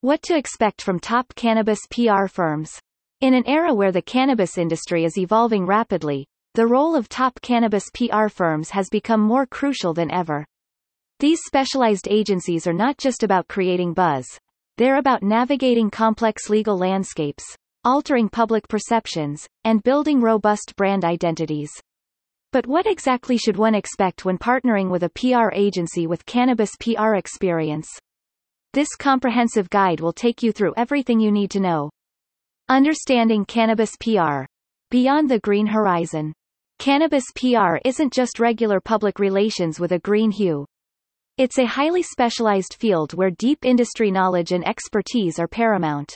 What to expect from top cannabis PR firms. In an era where the cannabis industry is evolving rapidly, the role of top cannabis PR firms has become more crucial than ever. These specialized agencies are not just about creating buzz. They're about navigating complex legal landscapes, altering public perceptions, and building robust brand identities. But what exactly should one expect when partnering with a PR agency with cannabis PR experience? This comprehensive guide will take you through everything you need to know. Understanding cannabis PR. Beyond the green horizon. Cannabis PR isn't just regular public relations with a green hue. It's a highly specialized field where deep industry knowledge and expertise are paramount.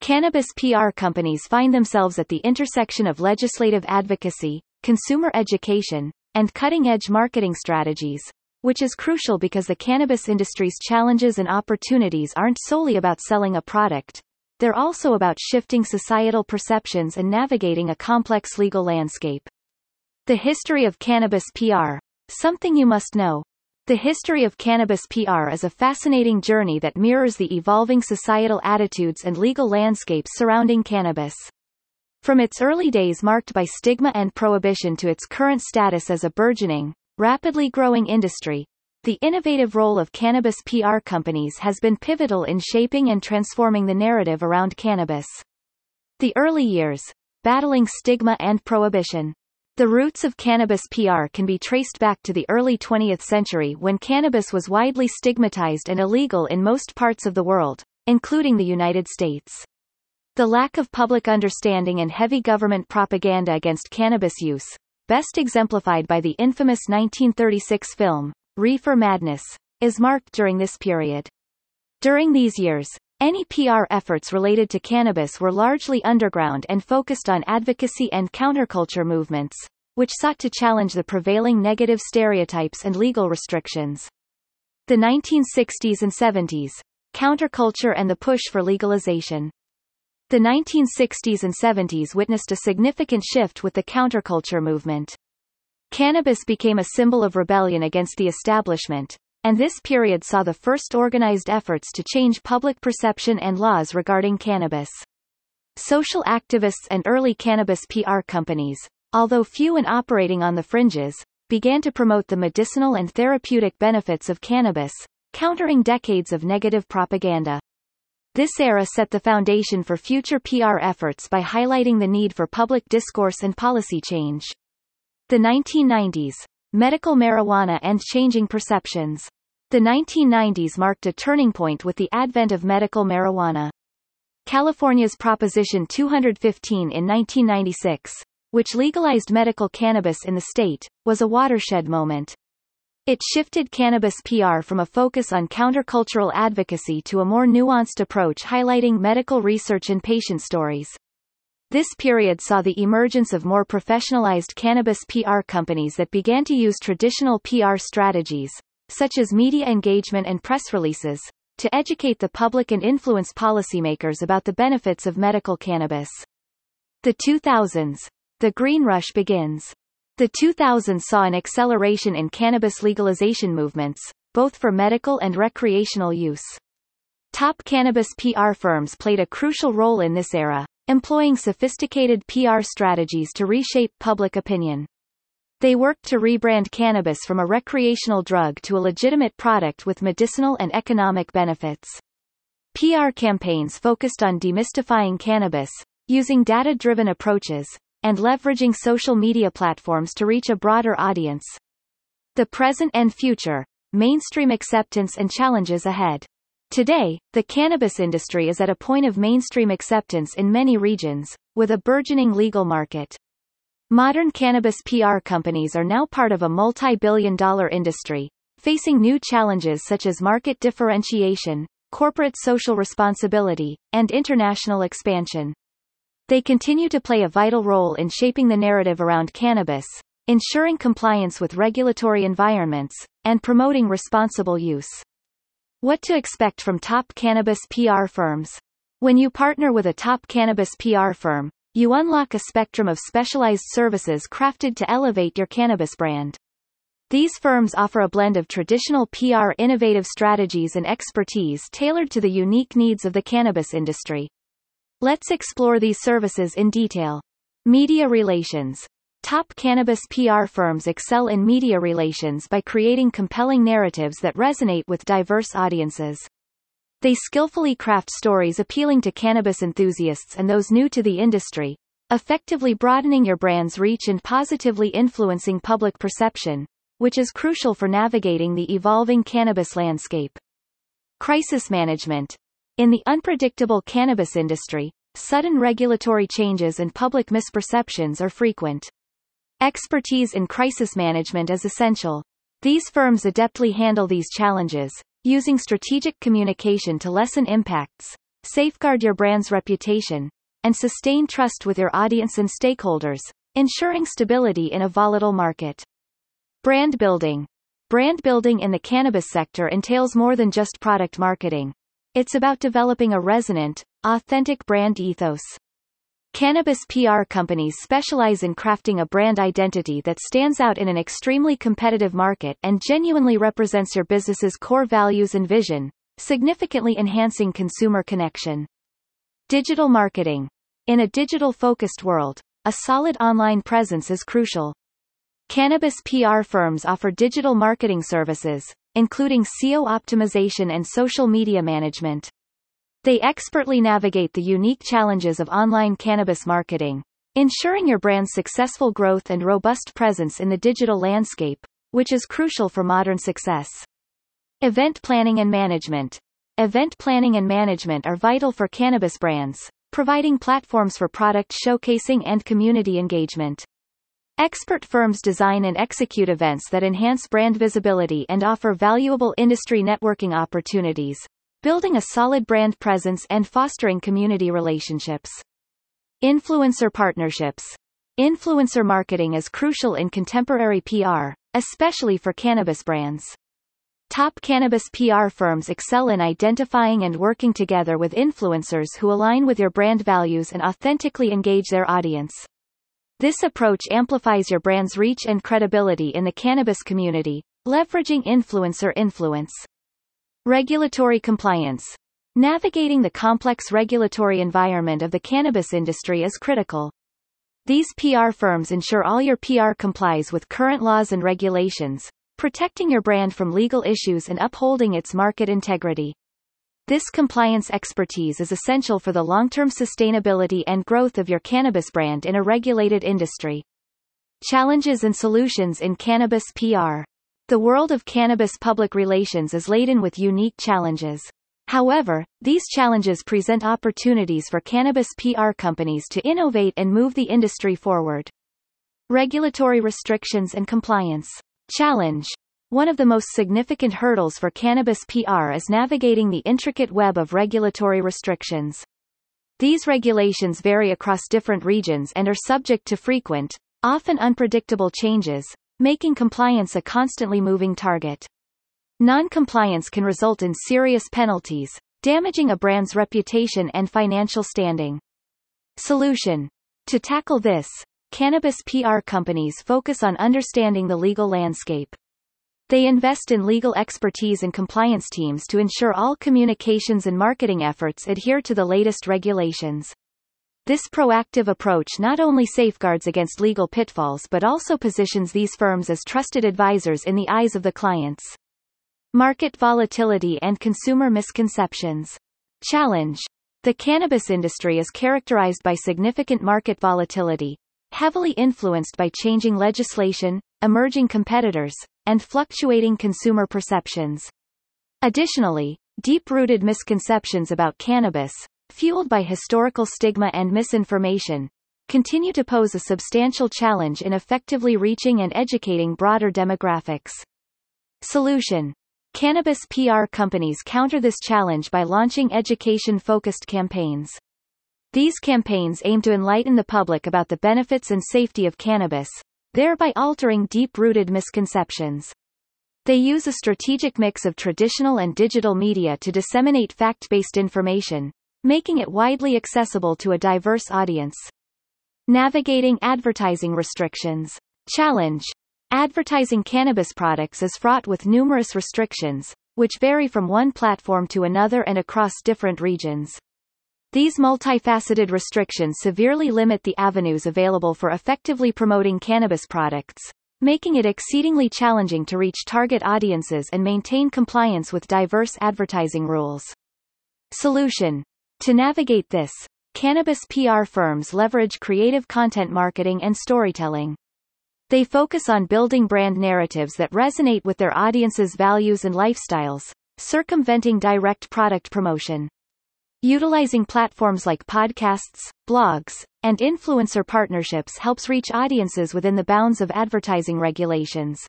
Cannabis PR companies find themselves at the intersection of legislative advocacy, consumer education, and cutting-edge marketing strategies, which is crucial because the cannabis industry's challenges and opportunities aren't solely about selling a product. They're also about shifting societal perceptions and navigating a complex legal landscape. The history of cannabis PR. Something you must know. The history of cannabis PR is a fascinating journey that mirrors the evolving societal attitudes and legal landscapes surrounding cannabis. From its early days marked by stigma and prohibition to its current status as a burgeoning, rapidly growing industry, the innovative role of cannabis PR companies has been pivotal in shaping and transforming the narrative around cannabis. The early years, battling stigma and prohibition. The roots of cannabis PR can be traced back to the early 20th century when cannabis was widely stigmatized and illegal in most parts of the world, including the United States. The lack of public understanding and heavy government propaganda against cannabis use, best exemplified by the infamous 1936 film, Reefer Madness, is marked during this period. During these years, any PR efforts related to cannabis were largely underground and focused on advocacy and counterculture movements, which sought to challenge the prevailing negative stereotypes and legal restrictions. The 1960s and 70s, counterculture and the push for legalization. The 1960s and 70s witnessed a significant shift with the counterculture movement. Cannabis became a symbol of rebellion against the establishment, and this period saw the first organized efforts to change public perception and laws regarding cannabis. Social activists and early cannabis PR companies, although few and operating on the fringes, began to promote the medicinal and therapeutic benefits of cannabis, countering decades of negative propaganda. This era set the foundation for future PR efforts by highlighting the need for public discourse and policy change. The 1990s. Medical marijuana and changing perceptions. The 1990s marked a turning point with the advent of medical marijuana. California's Proposition 215 in 1996, which legalized medical cannabis in the state, was a watershed moment. It shifted cannabis PR from a focus on countercultural advocacy to a more nuanced approach highlighting medical research and patient stories. This period saw the emergence of more professionalized cannabis PR companies that began to use traditional PR strategies, such as media engagement and press releases, to educate the public and influence policymakers about the benefits of medical cannabis. The 2000s. The Green Rush begins. The 2000s saw an acceleration in cannabis legalization movements, both for medical and recreational use. Top cannabis PR firms played a crucial role in this era, employing sophisticated PR strategies to reshape public opinion. They worked to rebrand cannabis from a recreational drug to a legitimate product with medicinal and economic benefits. PR campaigns focused on demystifying cannabis, using data-driven approaches, and leveraging social media platforms to reach a broader audience. The present and future, mainstream acceptance and challenges ahead. Today, the cannabis industry is at a point of mainstream acceptance in many regions, with a burgeoning legal market. Modern cannabis PR companies are now part of a multi-billion dollar industry, facing new challenges such as market differentiation, corporate social responsibility, and international expansion. They continue to play a vital role in shaping the narrative around cannabis, ensuring compliance with regulatory environments, and promoting responsible use. What to expect from top cannabis PR firms? When you partner with a top cannabis PR firm, you unlock a spectrum of specialized services crafted to elevate your cannabis brand. These firms offer a blend of traditional PR innovative strategies and expertise tailored to the unique needs of the cannabis industry. Let's explore these services in detail. Media relations. Top cannabis PR firms excel in media relations by creating compelling narratives that resonate with diverse audiences. They skillfully craft stories appealing to cannabis enthusiasts and those new to the industry, effectively broadening your brand's reach and positively influencing public perception, which is crucial for navigating the evolving cannabis landscape. Crisis management. In the unpredictable cannabis industry, sudden regulatory changes and public misperceptions are frequent. Expertise in crisis management is essential. These firms adeptly handle these challenges, using strategic communication to lessen impacts, safeguard your brand's reputation, and sustain trust with your audience and stakeholders, ensuring stability in a volatile market. Brand building. Brand building in the cannabis sector entails more than just product marketing. It's about developing a resonant, authentic brand ethos. Cannabis PR companies specialize in crafting a brand identity that stands out in an extremely competitive market and genuinely represents your business's core values and vision, significantly enhancing consumer connection. Digital marketing. In a digital-focused world, a solid online presence is crucial. Cannabis PR firms offer digital marketing services, including SEO optimization and social media management. They expertly navigate the unique challenges of online cannabis marketing, ensuring your brand's successful growth and robust presence in the digital landscape, which is crucial for modern success. Event planning and management. Event planning and management are vital for cannabis brands, providing platforms for product showcasing and community engagement. Expert firms design and execute events that enhance brand visibility and offer valuable industry networking opportunities, building a solid brand presence and fostering community relationships. Influencer partnerships. Influencer marketing is crucial in contemporary PR, especially for cannabis brands. Top cannabis PR firms excel in identifying and working together with influencers who align with your brand values and authentically engage their audience. This approach amplifies your brand's reach and credibility in the cannabis community, leveraging influencer influence. Regulatory compliance. Navigating the complex regulatory environment of the cannabis industry is critical. These PR firms ensure all your PR complies with current laws and regulations, protecting your brand from legal issues and upholding its market integrity. This compliance expertise is essential for the long-term sustainability and growth of your cannabis brand in a regulated industry. Challenges and solutions in cannabis PR. The world of cannabis public relations is laden with unique challenges. However, these challenges present opportunities for cannabis PR companies to innovate and move the industry forward. Regulatory restrictions and compliance. Challenge. One of the most significant hurdles for cannabis PR is navigating the intricate web of regulatory restrictions. These regulations vary across different regions and are subject to frequent, often unpredictable changes, making compliance a constantly moving target. Non-compliance can result in serious penalties, damaging a brand's reputation and financial standing. Solution. To tackle this, Cannabis PR companies focus on understanding the legal landscape. They invest in legal expertise and compliance teams to ensure all communications and marketing efforts adhere to the latest regulations. This proactive approach not only safeguards against legal pitfalls but also positions these firms as trusted advisors in the eyes of the clients. Market volatility and consumer misconceptions. Challenge. The cannabis industry is characterized by significant market volatility, heavily influenced by changing legislation, emerging competitors, and fluctuating consumer perceptions. Additionally, deep-rooted misconceptions about cannabis, fueled by historical stigma and misinformation, continue to pose a substantial challenge in effectively reaching and educating broader demographics. Solution. Cannabis PR companies counter this challenge by launching education-focused campaigns. These campaigns aim to enlighten the public about the benefits and safety of cannabis, thereby altering deep-rooted misconceptions. They use a strategic mix of traditional and digital media to disseminate fact-based information, making it widely accessible to a diverse audience. Navigating advertising restrictions. Challenge. Advertising cannabis products is fraught with numerous restrictions, which vary from one platform to another and across different regions. These multifaceted restrictions severely limit the avenues available for effectively promoting cannabis products, making it exceedingly challenging to reach target audiences and maintain compliance with diverse advertising rules. Solution. To navigate this, cannabis PR firms leverage creative content marketing and storytelling. They focus on building brand narratives that resonate with their audience's values and lifestyles, circumventing direct product promotion. Utilizing platforms like podcasts, blogs, and influencer partnerships helps reach audiences within the bounds of advertising regulations.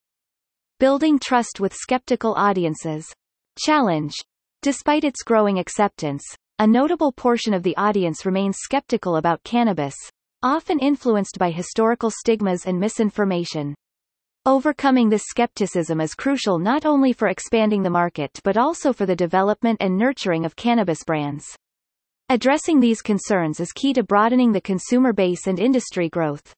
Building trust with skeptical audiences. Challenge. Despite its growing acceptance, a notable portion of the audience remains skeptical about cannabis, often influenced by historical stigmas and misinformation. Overcoming this skepticism is crucial not only for expanding the market but also for the development and nurturing of cannabis brands. Addressing these concerns is key to broadening the consumer base and industry growth.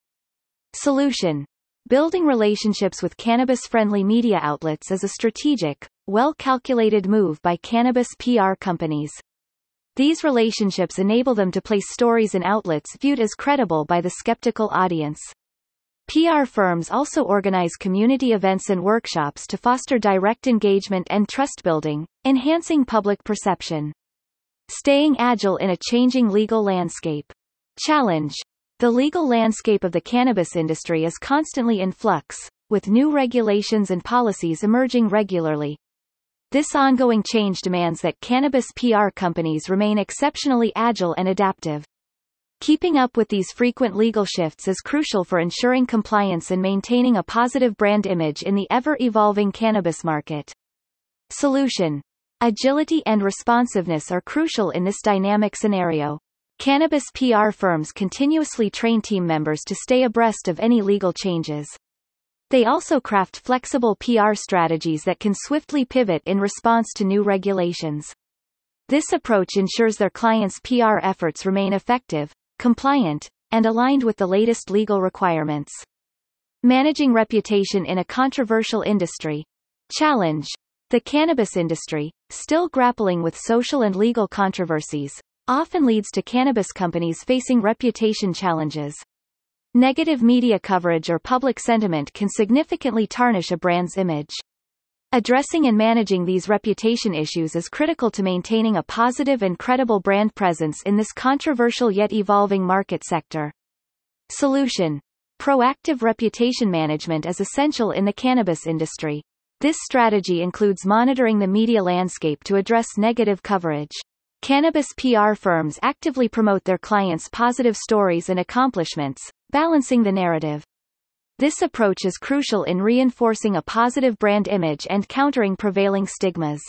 Solution. Building relationships with cannabis-friendly media outlets is a strategic, well-calculated move by cannabis PR companies. These relationships enable them to place stories in outlets viewed as credible by the skeptical audience. PR firms also organize community events and workshops to foster direct engagement and trust building, enhancing public perception. Staying agile in a changing legal landscape. Challenge. The legal landscape of the cannabis industry is constantly in flux, with new regulations and policies emerging regularly. This ongoing change demands that cannabis PR companies remain exceptionally agile and adaptive. Keeping up with these frequent legal shifts is crucial for ensuring compliance and maintaining a positive brand image in the ever-evolving cannabis market. Solution. Agility and responsiveness are crucial in this dynamic scenario. Cannabis PR firms continuously train team members to stay abreast of any legal changes. They also craft flexible PR strategies that can swiftly pivot in response to new regulations. This approach ensures their clients' PR efforts remain effective, compliant, and aligned with the latest legal requirements. Managing reputation in a controversial industry. Challenge. The cannabis industry, still grappling with social and legal controversies, often leads to cannabis companies facing reputation challenges. Negative media coverage or public sentiment can significantly tarnish a brand's image. Addressing and managing these reputation issues is critical to maintaining a positive and credible brand presence in this controversial yet evolving market sector. Solution. Proactive reputation management is essential in the cannabis industry. This strategy includes monitoring the media landscape to address negative coverage. Cannabis PR firms actively promote their clients' positive stories and accomplishments, balancing the narrative. This approach is crucial in reinforcing a positive brand image and countering prevailing stigmas.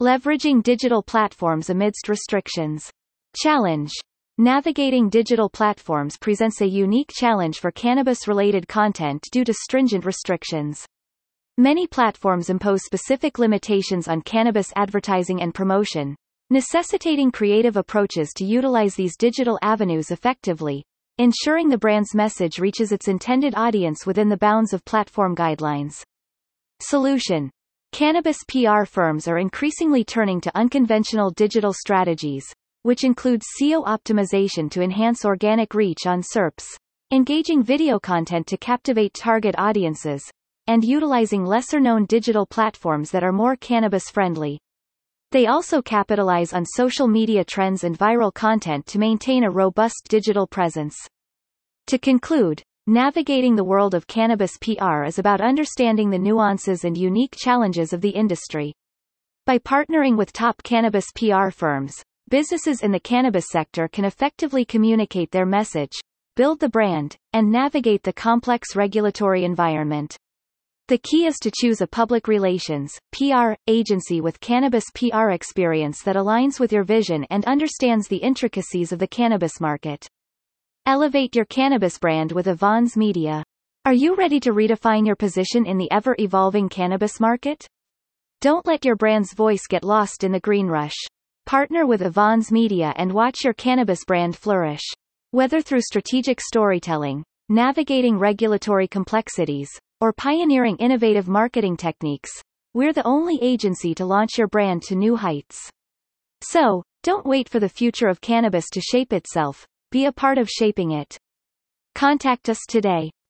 Leveraging digital platforms amidst restrictions. Challenge. Navigating digital platforms presents a unique challenge for cannabis-related content due to stringent restrictions. Many platforms impose specific limitations on cannabis advertising and promotion, necessitating creative approaches to utilize these digital avenues effectively, ensuring the brand's message reaches its intended audience within the bounds of platform guidelines. Solution. Cannabis PR firms are increasingly turning to unconventional digital strategies, which includes SEO optimization to enhance organic reach on SERPs, engaging video content to captivate target audiences, and utilizing lesser-known digital platforms that are more cannabis-friendly. They also capitalize on social media trends and viral content to maintain a robust digital presence. To conclude, navigating the world of cannabis PR is about understanding the nuances and unique challenges of the industry. By partnering with top cannabis PR firms, businesses in the cannabis sector can effectively communicate their message, build the brand, and navigate the complex regulatory environment. The key is to choose a public relations PR agency with cannabis PR experience that aligns with your vision and understands the intricacies of the cannabis market. Elevate your cannabis brand with Avans Media. Are you ready to redefine your position in the ever-evolving cannabis market? Don't let your brand's voice get lost in the green rush. Partner with Avans Media and watch your cannabis brand flourish. Whether through strategic storytelling, navigating regulatory complexities, or pioneering innovative marketing techniques, we're the only agency to launch your brand to new heights. So, don't wait for the future of cannabis to shape itself, be a part of shaping it. Contact us today.